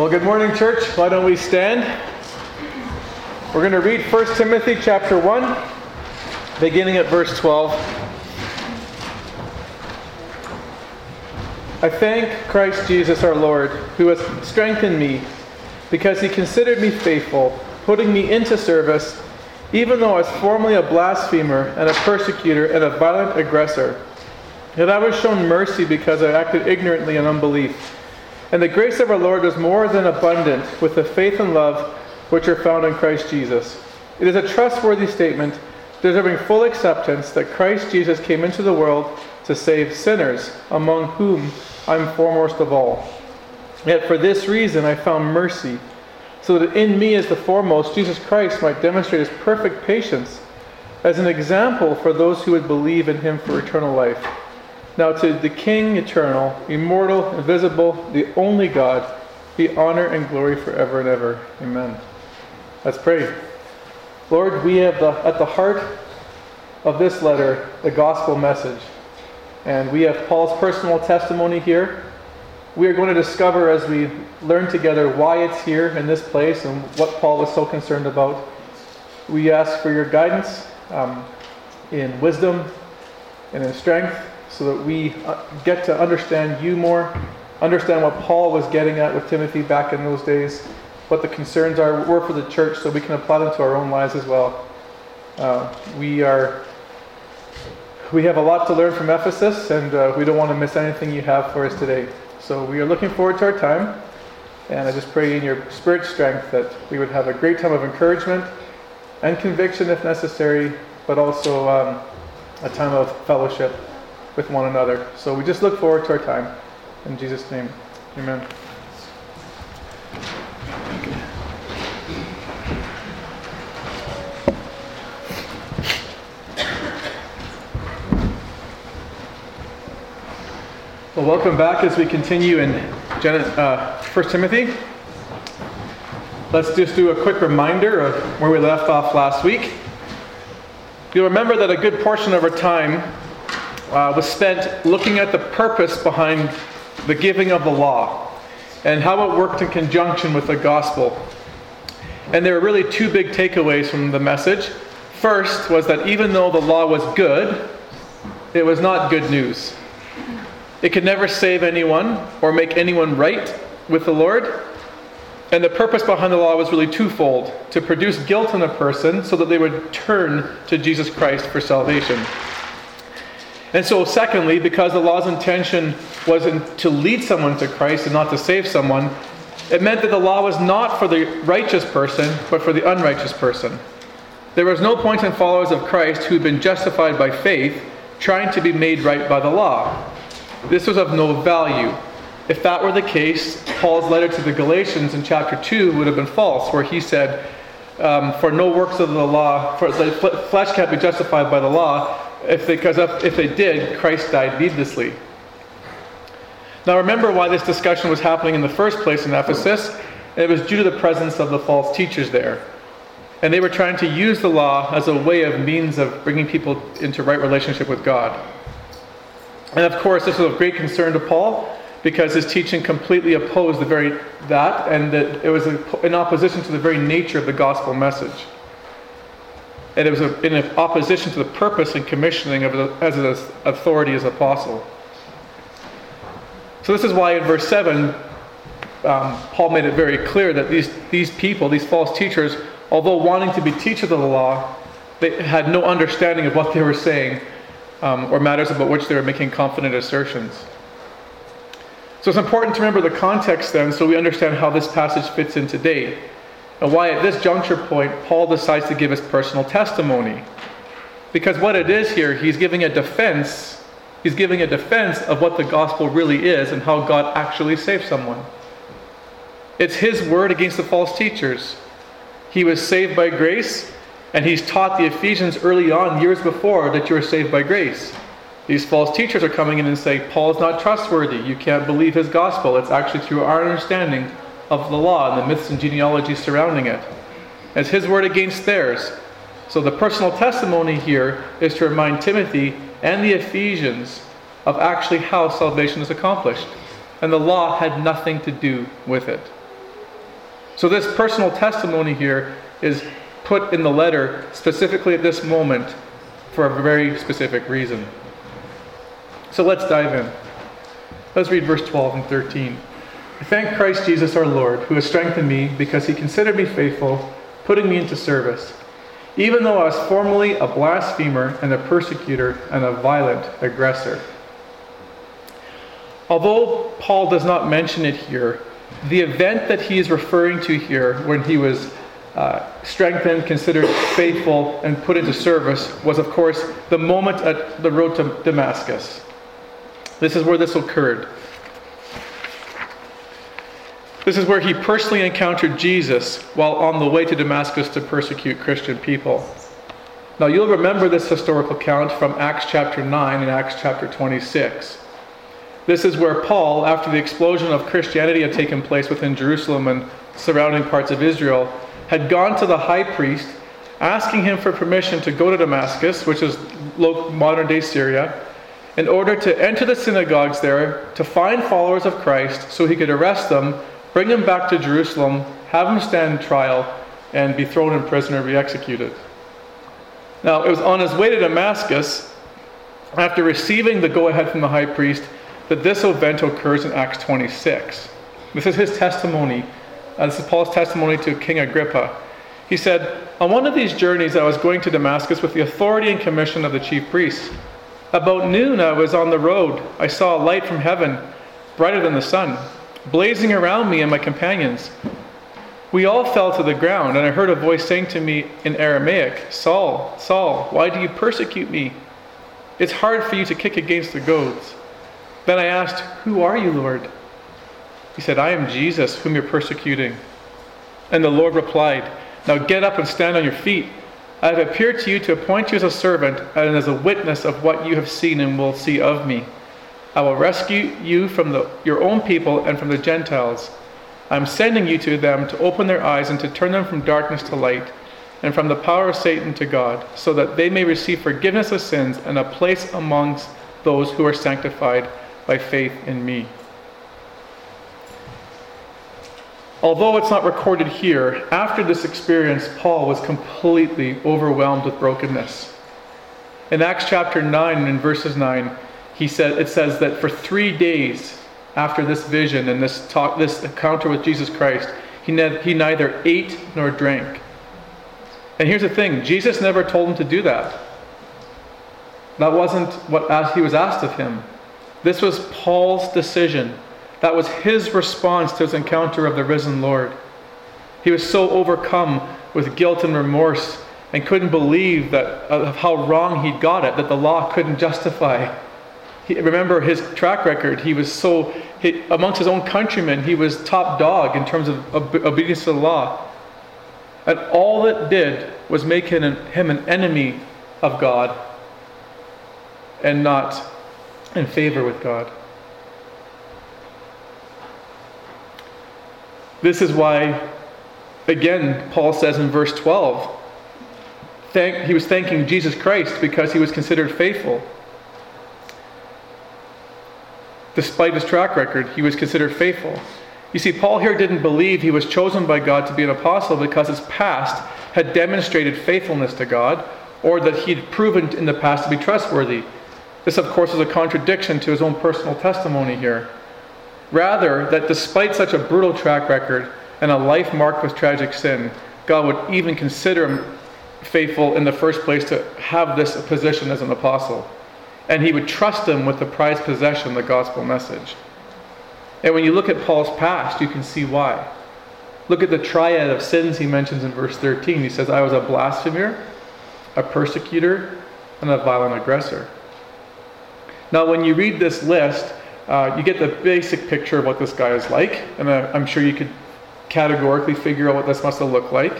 Well, good morning, church. Why don't we stand? We're going to read 1 Timothy chapter 1, beginning at verse 12. I thank Christ Jesus our Lord, who has strengthened me, because he considered me faithful, putting me into service, even though I was formerly a blasphemer and a persecutor and a violent aggressor. Yet I was shown mercy because I acted ignorantly in unbelief. And the grace of our Lord was more than abundant with the faith and love which are found in Christ Jesus. It is a trustworthy statement, deserving full acceptance, that Christ Jesus came into the world to save sinners, among whom I am foremost of all. Yet for this reason I found mercy, so that in me as the foremost Jesus Christ might demonstrate his perfect patience as an example for those who would believe in him for eternal life. Now to the King eternal, immortal, invisible, the only God, be honor and glory forever and ever. Amen. Let's pray. Lord, we have the, at the heart of this letter the gospel message. And we have Paul's personal testimony here. We are going to discover as we learn together why it's here in this place and what Paul was so concerned about. We ask for your guidance um, in wisdom and in strength so that we uh, get to understand you more, understand what Paul was getting at with Timothy back in those days, what the concerns are were for the church, so we can apply them to our own lives as well. Uh, we are we have a lot to learn from Ephesus, and uh, we don't want to miss anything you have for us today. So we are looking forward to our time, and I just pray in your spirit strength that we would have a great time of encouragement and conviction if necessary, but also um, a time of fellowship with one another. So we just look forward to our time. In Jesus' name, amen. Well, welcome back as we continue in uh, 1 Timothy. Let's just do a quick reminder of where we left off last week. You'll remember that a good portion of our time uh, was spent looking at the purpose behind the giving of the law and how it worked in conjunction with the gospel. And there were really two big takeaways from the message. First was that even though the law was good, it was not good news. It could never save anyone or make anyone right with the Lord. And the purpose behind the law was really twofold to produce guilt in a person so that they would turn to Jesus Christ for salvation. And so, secondly, because the law's intention was to lead someone to Christ and not to save someone, it meant that the law was not for the righteous person, but for the unrighteous person. There was no point in followers of Christ who had been justified by faith trying to be made right by the law. This was of no value. If that were the case, Paul's letter to the Galatians in chapter 2 would have been false, where he said, um, For no works of the law, for the flesh can't be justified by the law, if they, because if they did, Christ died needlessly. Now remember why this discussion was happening in the first place in Ephesus. It was due to the presence of the false teachers there. And they were trying to use the law as a way of means of bringing people into right relationship with God. And of course, this was of great concern to Paul because his teaching completely opposed the very that, and that it was in opposition to the very nature of the gospel message and it was in opposition to the purpose and commissioning of as an authority as apostle. So this is why in verse 7, um, Paul made it very clear that these, these people, these false teachers, although wanting to be teachers of the law, they had no understanding of what they were saying um, or matters about which they were making confident assertions. So it's important to remember the context then so we understand how this passage fits in today and why at this juncture point Paul decides to give his personal testimony. Because what it is here, he's giving a defense. He's giving a defense of what the gospel really is and how God actually saved someone. It's his word against the false teachers. He was saved by grace, and he's taught the Ephesians early on, years before, that you are saved by grace. These false teachers are coming in and saying, Paul is not trustworthy. You can't believe his gospel. It's actually through our understanding of the law and the myths and genealogies surrounding it as his word against theirs. So the personal testimony here is to remind Timothy and the Ephesians of actually how salvation is accomplished. And the law had nothing to do with it. So, this personal testimony here is put in the letter specifically at this moment for a very specific reason. So, let's dive in. Let's read verse 12 and 13. I thank Christ Jesus our Lord, who has strengthened me because he considered me faithful, putting me into service, even though I was formerly a blasphemer and a persecutor and a violent aggressor. Although Paul does not mention it here, the event that he is referring to here, when he was uh, strengthened, considered faithful, and put into service, was of course the moment at the road to Damascus. This is where this occurred. This is where he personally encountered Jesus while on the way to Damascus to persecute Christian people. Now, you'll remember this historical account from Acts chapter 9 and Acts chapter 26. This is where Paul, after the explosion of Christianity had taken place within Jerusalem and surrounding parts of Israel, had gone to the high priest asking him for permission to go to Damascus, which is modern day Syria, in order to enter the synagogues there to find followers of Christ so he could arrest them bring him back to Jerusalem, have him stand trial, and be thrown in prison or be executed. Now, it was on his way to Damascus, after receiving the go ahead from the high priest, that this event occurs in Acts 26. This is his testimony. Uh, this is Paul's testimony to King Agrippa. He said, On one of these journeys, I was going to Damascus with the authority and commission of the chief priests. About noon, I was on the road. I saw a light from heaven, brighter than the sun blazing around me and my companions. We all fell to the ground, and I heard a voice saying to me in Aramaic, Saul, Saul, why do you persecute me? It's hard for you to kick against the goads. Then I asked, Who are you, Lord? He said, I am Jesus, whom you're persecuting. And the Lord replied, Now get up and stand on your feet. I have appeared to you to appoint you as a servant and as a witness of what you have seen and will see of me. I will rescue you from the, your own people and from the Gentiles. I am sending you to them to open their eyes and to turn them from darkness to light and from the power of Satan to God, so that they may receive forgiveness of sins and a place amongst those who are sanctified by faith in me. Although it's not recorded here, after this experience, Paul was completely overwhelmed with brokenness. In Acts chapter 9 and in verses 9, he said, it says that for three days after this vision and this talk, this encounter with Jesus Christ, he, ne- he neither ate nor drank. And here's the thing Jesus never told him to do that. That wasn't what he was asked of him. This was Paul's decision. That was his response to his encounter of the risen Lord. He was so overcome with guilt and remorse and couldn't believe that of how wrong he'd got it, that the law couldn't justify he, remember his track record. He was so, he, amongst his own countrymen, he was top dog in terms of obedience to the law. And all it did was make him an, him an enemy of God and not in favor with God. This is why, again, Paul says in verse 12, thank, he was thanking Jesus Christ because he was considered faithful. Despite his track record, he was considered faithful. You see, Paul here didn't believe he was chosen by God to be an apostle because his past had demonstrated faithfulness to God or that he'd proven in the past to be trustworthy. This, of course, is a contradiction to his own personal testimony here. Rather, that despite such a brutal track record and a life marked with tragic sin, God would even consider him faithful in the first place to have this position as an apostle and he would trust them with the prized possession, the gospel message. And when you look at Paul's past, you can see why. Look at the triad of sins he mentions in verse 13. He says, I was a blasphemer, a persecutor, and a violent aggressor. Now, when you read this list, uh, you get the basic picture of what this guy is like, and uh, I'm sure you could categorically figure out what this must have looked like.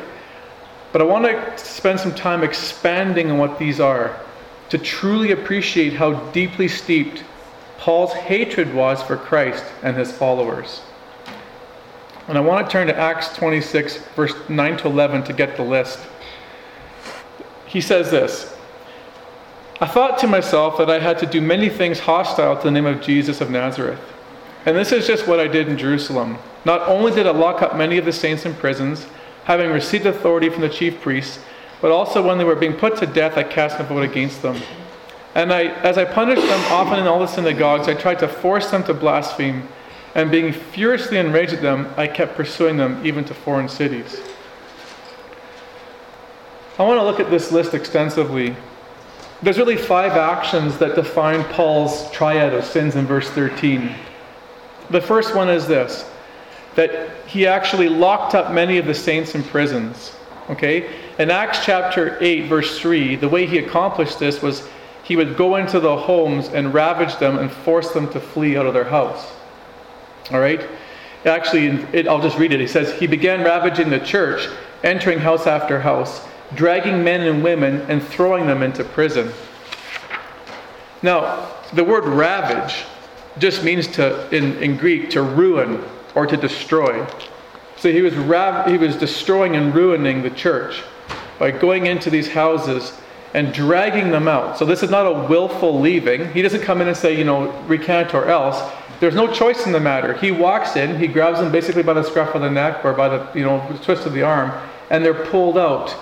But I want to spend some time expanding on what these are to truly appreciate how deeply steeped Paul's hatred was for Christ and his followers. And I want to turn to Acts 26, verse 9 to 11 to get the list. He says this I thought to myself that I had to do many things hostile to the name of Jesus of Nazareth. And this is just what I did in Jerusalem. Not only did I lock up many of the saints in prisons, having received authority from the chief priests, but also when they were being put to death, I cast my vote against them. And I, as I punished them often in all the synagogues, I tried to force them to blaspheme. And being furiously enraged at them, I kept pursuing them even to foreign cities. I want to look at this list extensively. There's really five actions that define Paul's triad of sins in verse 13. The first one is this that he actually locked up many of the saints in prisons. Okay? In Acts chapter 8, verse 3, the way he accomplished this was he would go into the homes and ravage them and force them to flee out of their house. All right? Actually, it, I'll just read it. He says, He began ravaging the church, entering house after house, dragging men and women and throwing them into prison. Now, the word ravage just means to, in, in Greek, to ruin or to destroy. So he was, rav- he was destroying and ruining the church by going into these houses and dragging them out. So this is not a willful leaving. He doesn't come in and say, you know, recant or else. There's no choice in the matter. He walks in, he grabs them basically by the scruff of the neck or by the, you know, twist of the arm, and they're pulled out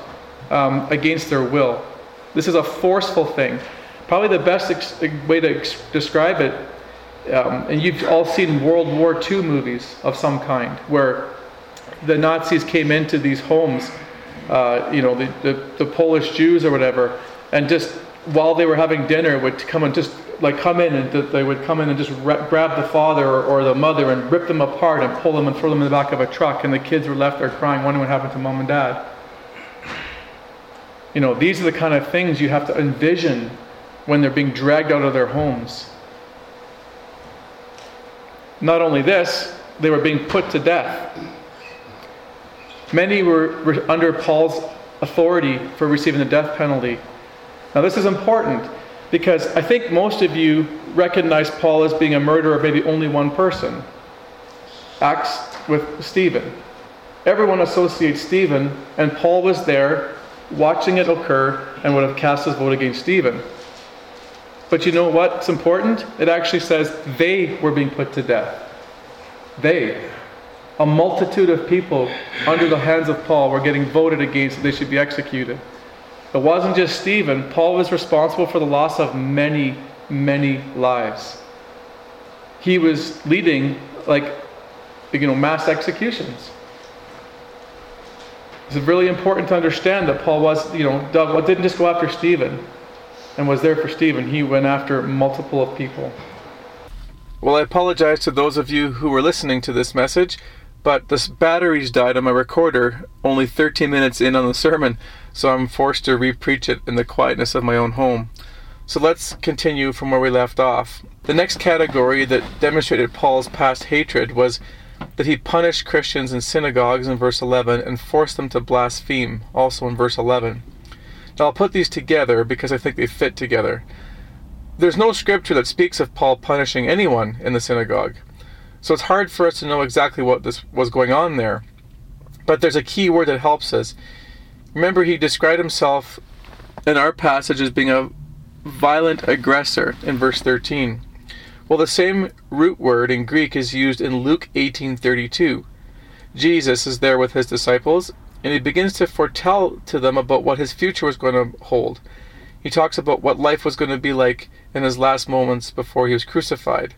um, against their will. This is a forceful thing. Probably the best ex- way to ex- describe it, um, and you've all seen World War II movies of some kind, where the Nazis came into these homes uh, you know, the, the, the, Polish Jews or whatever, and just while they were having dinner would come and just like come in and they would come in and just grab the father or, or, the mother and rip them apart and pull them and throw them in the back of a truck, and the kids were left there crying, wondering what happened to mom and dad. You know, these are the kind of things you have to envision when they're being dragged out of their homes. Not only this, they were being put to death. Many were, under Paul's authority for receiving the death penalty. Now, this is important because I think most of you recognize Paul as being a murderer of maybe only one person Acts with Stephen. Everyone associates Stephen, and Paul was there watching it occur and would have cast his vote against Stephen. But you know what's important? It actually says they were being put to death. They a multitude of people under the hands of Paul were getting voted against that they should be executed. It wasn't just Stephen, Paul was responsible for the loss of many, many lives. He was leading, like, you know, mass executions. It's really important to understand that Paul was, you know, didn't just go after Stephen and was there for Stephen. He went after multiple of people. Well, I apologize to those of you who were listening to this message but the batteries died on my recorder only 13 minutes in on the sermon, so I'm forced to repreach it in the quietness of my own home. So let's continue from where we left off. The next category that demonstrated Paul's past hatred was that he punished Christians in synagogues in verse 11 and forced them to blaspheme, also in verse 11. Now I'll put these together because I think they fit together. There's no scripture that speaks of Paul punishing anyone in the synagogue. So it's hard for us to know exactly what this was going on there. But there's a key word that helps us. Remember, he described himself in our passage as being a violent aggressor in verse 13. Well, the same root word in Greek is used in Luke 18:32. Jesus is there with his disciples, and he begins to foretell to them about what his future was going to hold. He talks about what life was going to be like in his last moments before he was crucified.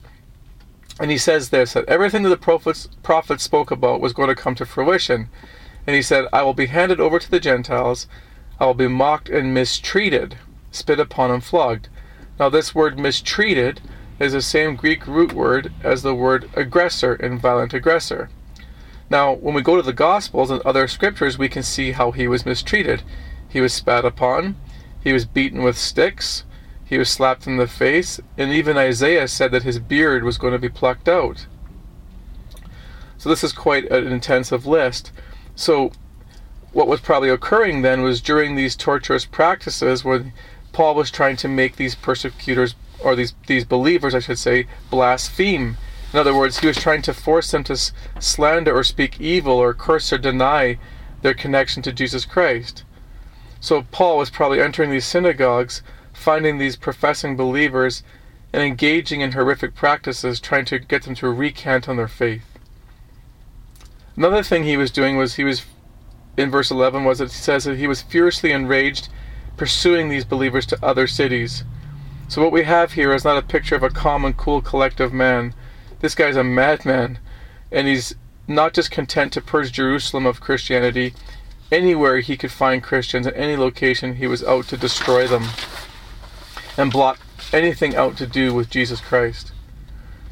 And he says this that everything that the prophets, prophets spoke about was going to come to fruition. And he said, I will be handed over to the Gentiles, I will be mocked and mistreated, spit upon and flogged. Now, this word mistreated is the same Greek root word as the word aggressor and violent aggressor. Now, when we go to the Gospels and other scriptures, we can see how he was mistreated. He was spat upon, he was beaten with sticks, he was slapped in the face, and even Isaiah said that his beard was going to be plucked out. So this is quite an intensive list. So what was probably occurring then was during these torturous practices when Paul was trying to make these persecutors or these these believers I should say blaspheme. In other words, he was trying to force them to slander or speak evil or curse or deny their connection to Jesus Christ. So Paul was probably entering these synagogues finding these professing believers and engaging in horrific practices, trying to get them to recant on their faith. Another thing he was doing was he was, in verse 11, was it says that he was furiously enraged, pursuing these believers to other cities. So what we have here is not a picture of a calm and cool collective man. This guy's a madman, and he's not just content to purge Jerusalem of Christianity. Anywhere he could find Christians, at any location, he was out to destroy them and block anything out to do with Jesus Christ.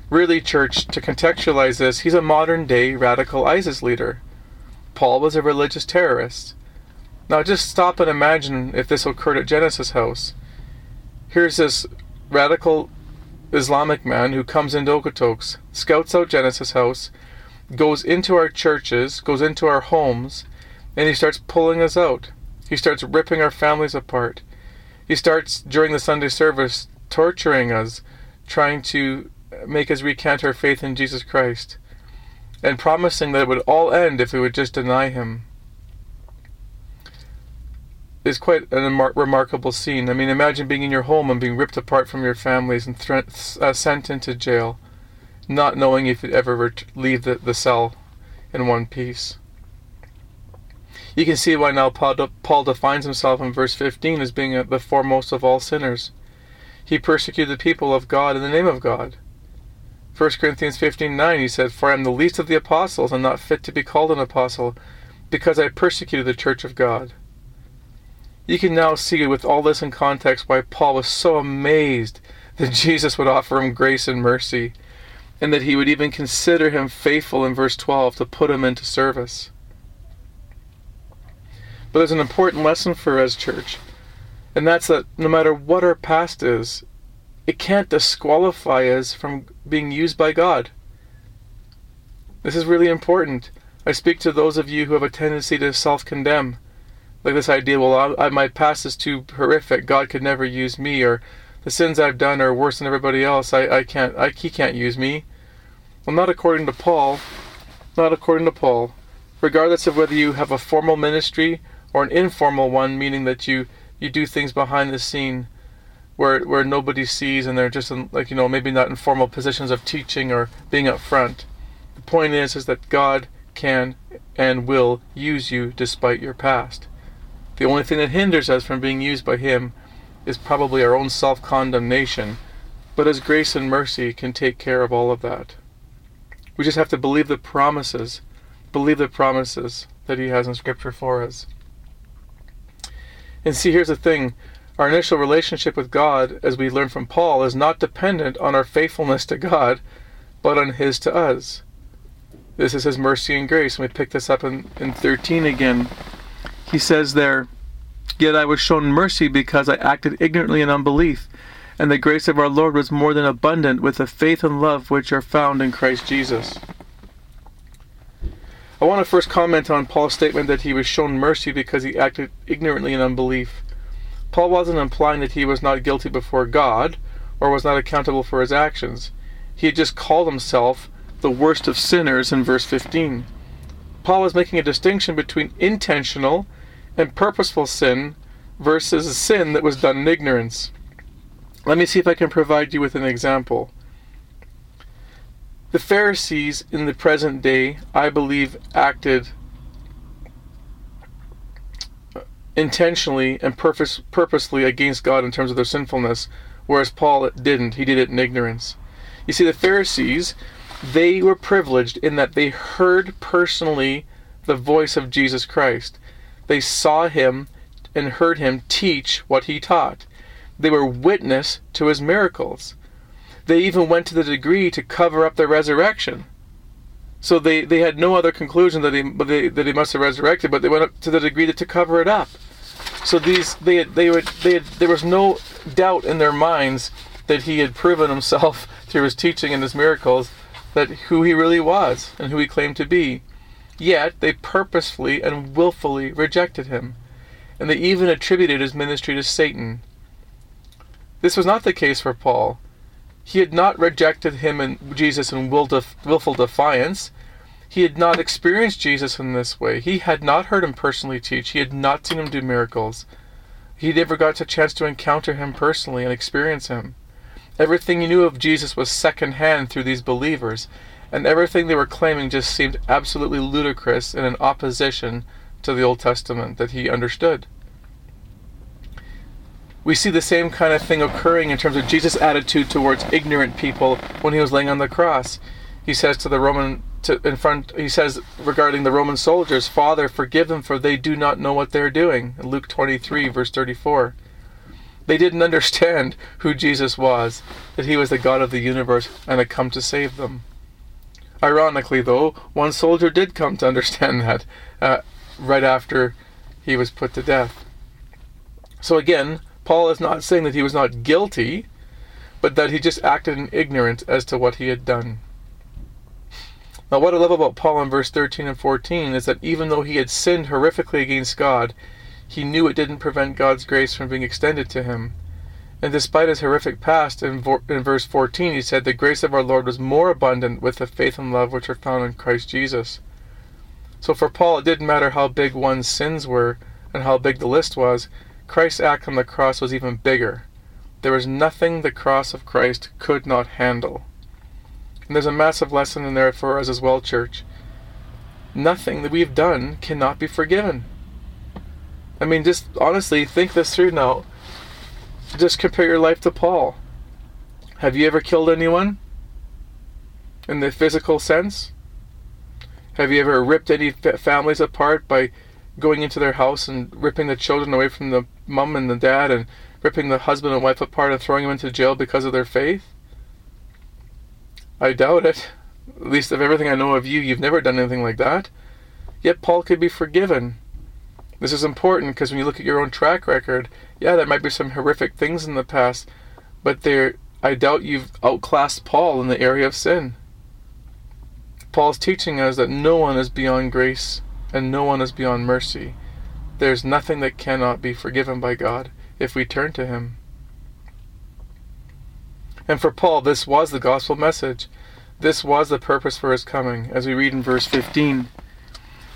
Really, church, to contextualize this, he's a modern day radical ISIS leader. Paul was a religious terrorist. Now, just stop and imagine if this occurred at Genesis House. Here's this radical Islamic man who comes into Okotoks, scouts out Genesis House, goes into our churches, goes into our homes, and he starts pulling us out. He starts ripping our families apart. He starts, during the Sunday service, torturing us, trying to make us recant our faith in Jesus Christ, and promising that it would all end if we would just deny Him. It's quite a remarkable scene. I mean, imagine being in your home and being ripped apart from your families and uh, sent into jail, not knowing if you'd ever leave the, the cell in one piece. You can see why now Paul, defines himself in verse 15 as being uh, the foremost of all sinners. He persecuted the people of God in the name of God. 1 Corinthians 15:9 he said, "For I am the least of the apostles and not fit to be called an apostle, because I persecuted the church of God." You can now see with all this in context why Paul was so amazed that Jesus would offer him grace and mercy, and that he would even consider him faithful in verse 12 to put him into service. But there's an important lesson for us, church and that's that no matter what our past is, it can't disqualify us from being used by God. This is really important. I speak to those of you who have a tendency to self condemn. Like this idea, well, I, my past is too horrific. God could never use me, or the sins I've done are worse than everybody else. I, I can't, I, he can't use me. Well, not according to Paul. Not according to Paul. Regardless of whether you have a formal ministry or an informal one, meaning that you you do things behind the scene where where nobody sees and they're just in, like you know maybe not in formal positions of teaching or being up front. The point is is that God can and will use you despite your past. The only thing that hinders us from being used by him is probably our own self-condemnation, but his grace and mercy can take care of all of that. We just have to believe the promises, believe the promises that he has in scripture for us. And see, here's the thing our initial relationship with God, as we learn from Paul, is not dependent on our faithfulness to God, but on His to us. This is His mercy and grace. And we pick this up in, in 13 again. He says there, Yet I was shown mercy because I acted ignorantly in unbelief, and the grace of our Lord was more than abundant with the faith and love which are found in Christ Jesus. I want to first comment on Paul's statement that he was shown mercy because he acted ignorantly in unbelief. Paul wasn't implying that he was not guilty before God or was not accountable for his actions. He had just called himself the worst of sinners in verse 15. Paul was making a distinction between intentional and purposeful sin versus a sin that was done in ignorance. Let me see if I can provide you with an example. The Pharisees in the present day, I believe, acted intentionally and purpose, purposely against God in terms of their sinfulness, whereas Paul didn't. He did it in ignorance. You see, the Pharisees, they were privileged in that they heard personally the voice of Jesus Christ. They saw him and heard him teach what he taught. They were witness to his miracles. They even went to the degree to cover up their resurrection. So they, they had no other conclusion that he, that he must have resurrected, but they went up to the degree that to cover it up. So these they they would they had, there was no doubt in their minds that he had proven himself through his teaching and his miracles that who he really was and who he claimed to be. Yet they purposefully and willfully rejected him, and they even attributed his ministry to Satan. This was not the case for Paul. He had not rejected him and Jesus in willful defiance. He had not experienced Jesus in this way. He had not heard him personally teach. He had not seen him do miracles. He never got a chance to encounter him personally and experience him. Everything he knew of Jesus was secondhand through these believers, and everything they were claiming just seemed absolutely ludicrous and in opposition to the Old Testament that he understood. We see the same kind of thing occurring in terms of Jesus' attitude towards ignorant people when he was laying on the cross. He says to the Roman to, in front he says regarding the Roman soldiers, "Father, forgive them for they do not know what they're doing." Luke 23 verse 34. They didn't understand who Jesus was, that he was the God of the universe and had come to save them. Ironically, though, one soldier did come to understand that uh, right after he was put to death. So again, Paul is not saying that he was not guilty, but that he just acted in ignorance as to what he had done. Now, what I love about Paul in verse 13 and 14 is that even though he had sinned horrifically against God, he knew it didn't prevent God's grace from being extended to him. And despite his horrific past, in, in verse 14, he said, The grace of our Lord was more abundant with the faith and love which are found in Christ Jesus. So for Paul, it didn't matter how big one's sins were and how big the list was, Christ's act on the cross was even bigger. There was nothing the cross of Christ could not handle. And there's a massive lesson in there for us as well, church. Nothing that we've done cannot be forgiven. I mean, just honestly, think this through now. Just compare your life to Paul. Have you ever killed anyone? In the physical sense? Have you ever ripped any families apart by going into their house and ripping the children away from the mom and the dad and ripping the husband and wife apart and throwing them into jail because of their faith? I doubt it. At least of everything I know of you, you've never done anything like that. Yet Paul could be forgiven. This is important because when you look at your own track record, yeah, there might be some horrific things in the past, but there I doubt you've outclassed Paul in the area of sin. Paul's teaching us that no one is beyond grace and no one is beyond mercy. There's nothing that cannot be forgiven by God if we turn to Him. And for Paul, this was the gospel message. This was the purpose for his coming, as we read in verse 15.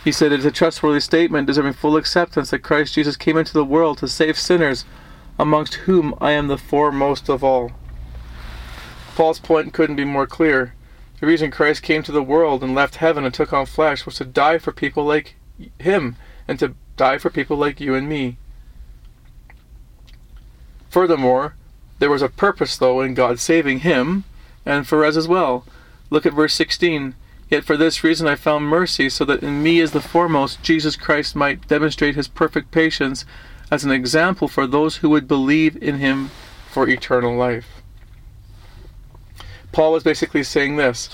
He said, It is a trustworthy statement deserving full acceptance that Christ Jesus came into the world to save sinners, amongst whom I am the foremost of all. Paul's point couldn't be more clear. The reason Christ came to the world and left heaven and took on flesh was to die for people like him and to die for people like you and me. Furthermore, there was a purpose, though, in God saving him and us as well. Look at verse 16. Yet for this reason I found mercy, so that in me as the foremost Jesus Christ might demonstrate his perfect patience as an example for those who would believe in him for eternal life. Paul was basically saying this.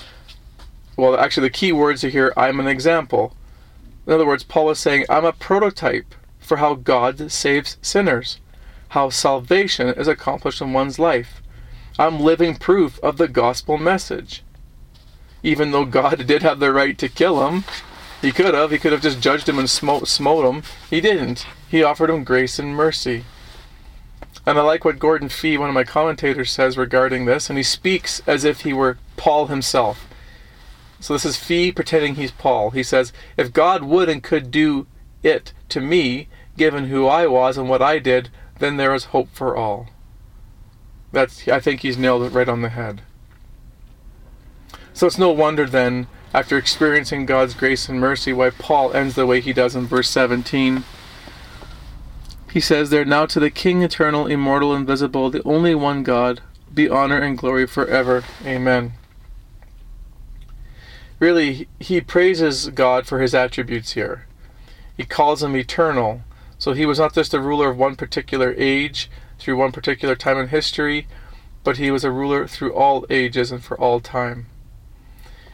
Well, actually, the key words are here I'm an example. In other words, Paul is saying, I'm a prototype for how God saves sinners, how salvation is accomplished in one's life. I'm living proof of the gospel message. Even though God did have the right to kill him, he could have. He could have just judged him and smote, smote him. He didn't. He offered him grace and mercy. And I like what Gordon Fee, one of my commentators, says regarding this, and he speaks as if he were Paul himself. So this is Fee pretending he's Paul. He says, If God would and could do it to me, given who I was and what I did, then there is hope for all. That's I think he's nailed it right on the head. So it's no wonder then, after experiencing God's grace and mercy, why Paul ends the way he does in verse 17. He says there, Now to the King eternal, immortal, invisible, the only one God, be honor and glory forever. Amen. Really, he praises God for his attributes here. He calls him eternal. So he was not just a ruler of one particular age, through one particular time in history, but he was a ruler through all ages and for all time.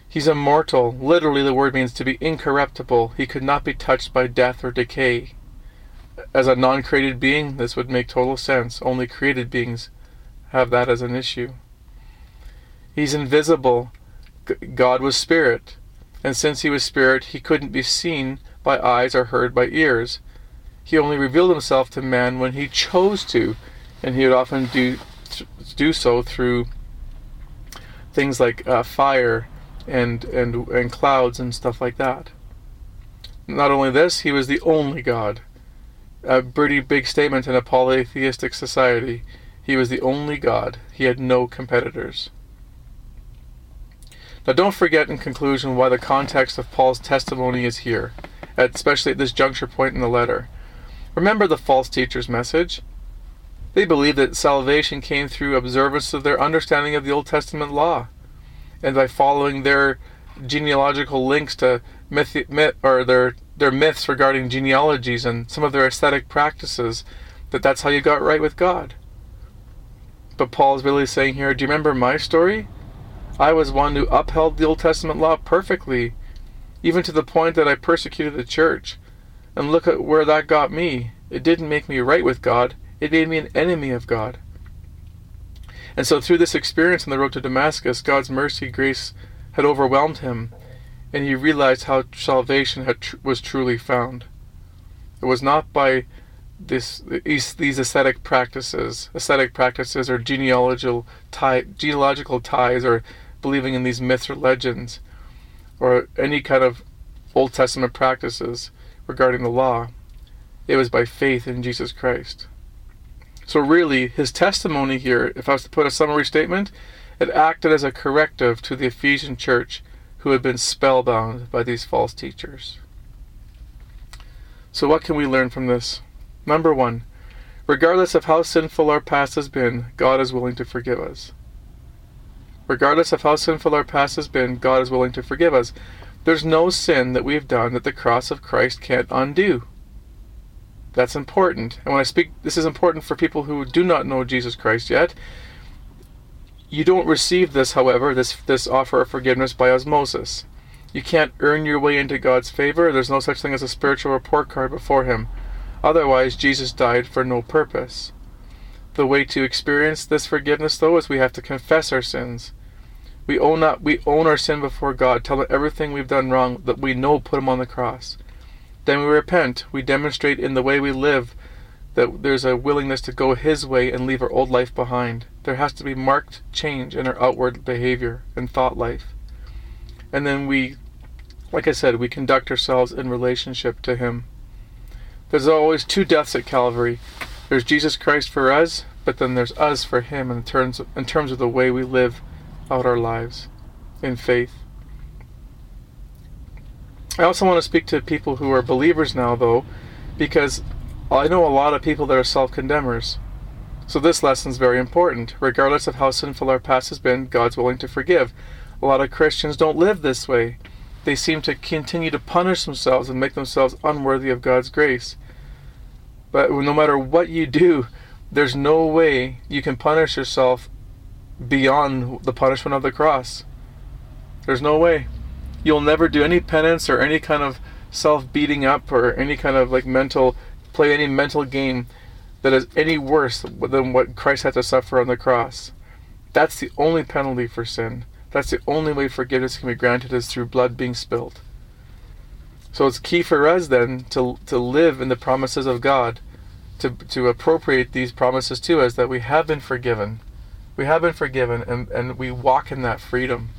He's immortal. Literally, the word means to be incorruptible. He could not be touched by death or decay as a non created being, this would make total sense. Only created beings have that as an issue. He's invisible. God was spirit. And since he was spirit, he couldn't be seen by eyes or heard by ears. He only revealed himself to man when he chose to, and he would often do do so through things like uh, fire and, and and clouds and stuff like that. Not only this, he was the only God a pretty big statement in a polytheistic society. He was the only God. He had no competitors. Now, don't forget in conclusion why the context of Paul's testimony is here, especially at this juncture point in the letter. Remember the false teacher's message. They believed that salvation came through observance of their understanding of the Old Testament law, and by following their genealogical links to myth, myth or their their myths regarding genealogies and some of their ascetic practices, that that's how you got right with God. But Paul is really saying here, do you remember my story? I was one who upheld the Old Testament law perfectly, even to the point that I persecuted the church. And look at where that got me. It didn't make me right with God, it made me an enemy of God. And so, through this experience on the road to Damascus, God's mercy, grace had overwhelmed him, and he realized how salvation tr- was truly found. It was not by this these, these ascetic practices, ascetic practices, or genealogical tie, genealogical ties, or believing in these myths or legends or any kind of Old Testament practices regarding the law. It was by faith in Jesus Christ. So, really, his testimony here, if I was to put a summary statement, it acted as a corrective to the Ephesian church who had been spellbound by these false teachers. So, what can we learn from this? Number one, regardless of how sinful our past has been, God is willing to forgive us. Regardless of how sinful our past has been, God is willing to forgive us. There's no sin that we've done that the cross of Christ can't undo. That's important. And when I speak, this is important for people who do not know Jesus Christ yet. You don't receive this, however, this, this offer of forgiveness by osmosis. You can't earn your way into God's favor. There's no such thing as a spiritual report card before Him. Otherwise, Jesus died for no purpose. The way to experience this forgiveness, though, is we have to confess our sins. We own not we own our sin before God, tell him everything we've done wrong that we know put him on the cross. Then we repent. We demonstrate in the way we live that there's a willingness to go his way and leave our old life behind. There has to be marked change in our outward behavior and thought life. And then we like I said, we conduct ourselves in relationship to him. There's always two deaths at Calvary. There's Jesus Christ for us, but then there's us for Him in terms of, in terms of the way we live out our lives in faith. I also want to speak to people who are believers now, though, because I know a lot of people that are self condemners. So this lesson is very important. Regardless of how sinful our past has been, God's willing to forgive. A lot of Christians don't live this way. They seem to continue to punish themselves and make themselves unworthy of God's grace. But no matter what you do, there's no way you can punish yourself beyond the punishment of the cross. There's no way. You'll never do any penance or any kind of self beating up or any kind of like mental play any mental game that is any worse than what Christ had to suffer on the cross. That's the only penalty for sin. That's the only way forgiveness can be granted is through blood being spilled. So it's key for us then to to live in the promises of God to, to appropriate these promises to us that we have been forgiven. We have been forgiven and, and we walk in that freedom.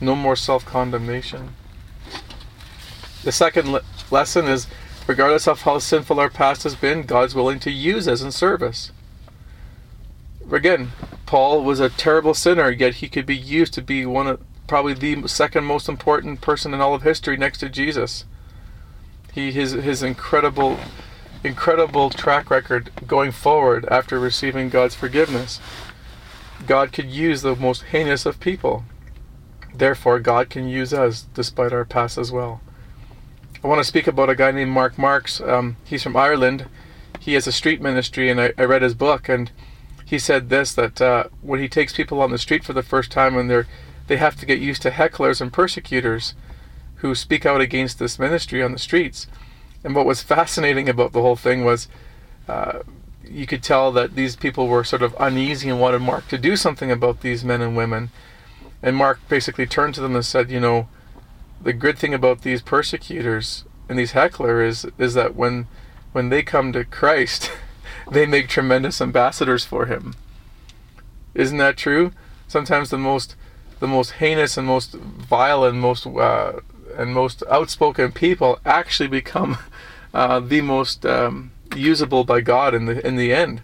No more self condemnation. The second le- lesson is regardless of how sinful our past has been, God's willing to use us in service. Again, Paul was a terrible sinner, yet he could be used to be one of probably the second most important person in all of history next to Jesus. He his his incredible incredible track record going forward after receiving God's forgiveness. God could use the most heinous of people. Therefore, God can use us despite our past as well. I want to speak about a guy named Mark Marks. Um, he's from Ireland. He has a street ministry, and I, I read his book, and he said this that uh, when he takes people on the street for the first time, and they're they have to get used to hecklers and persecutors who speak out against this ministry on the streets and what was fascinating about the whole thing was uh, you could tell that these people were sort of uneasy and wanted Mark to do something about these men and women. And Mark basically turned to them and said, you know, the good thing about these persecutors and these hecklers is is that when when they come to Christ, they make tremendous ambassadors for him. Isn't that true? Sometimes the most the most heinous and most vile and most uh, and most outspoken people actually become uh, the most um, usable by God in the in the end,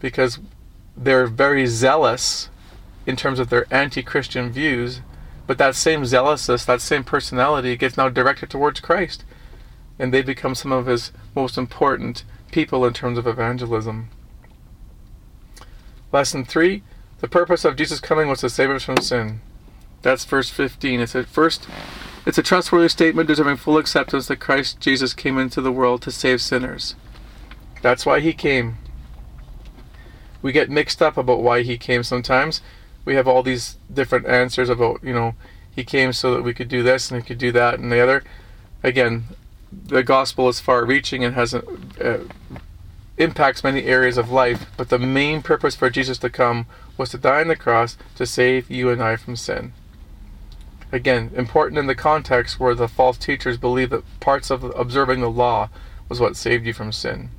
because they're very zealous in terms of their anti-Christian views, but that same zealousness, that same personality gets now directed towards Christ, and they become some of his most important people in terms of evangelism. Lesson 3 The purpose of Jesus' coming was to save us from sin. That's verse 15. It a first it's a trustworthy statement deserving full acceptance that Christ Jesus came into the world to save sinners. That's why he came. We get mixed up about why he came sometimes. We have all these different answers about, you know, he came so that we could do this and he could do that and the other. Again, the gospel is far reaching and has uh, impacts many areas of life, but the main purpose for Jesus to come was to die on the cross to save you and I from sin. Again, important in the context where the false teachers believed that parts of observing the law was what saved you from sin.